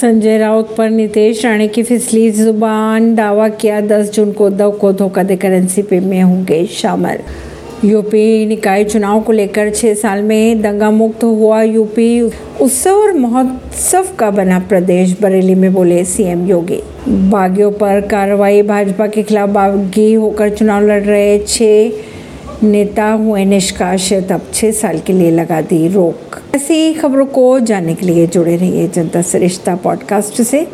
संजय राउत पर नीतीश राणे की फिसली, ज़ुबान, दावा किया 10 जून को उद्धव को धोखा देकर एनसीपी में होंगे शामिल। यूपी निकाय चुनाव को लेकर छह साल में दंगा मुक्त हुआ यूपी उत्सव और महोत्सव का बना प्रदेश, बरेली में बोले सीएम योगी। बागियों पर कार्रवाई, भाजपा के खिलाफ बागी होकर चुनाव लड़ रहे छह नेता हुए निष्कासित अब छह साल के लिए लगा दी रोक। ऐसी खबरों को जानने के लिए जुड़े रहिए जनता सरिश्ता पॉडकास्ट से।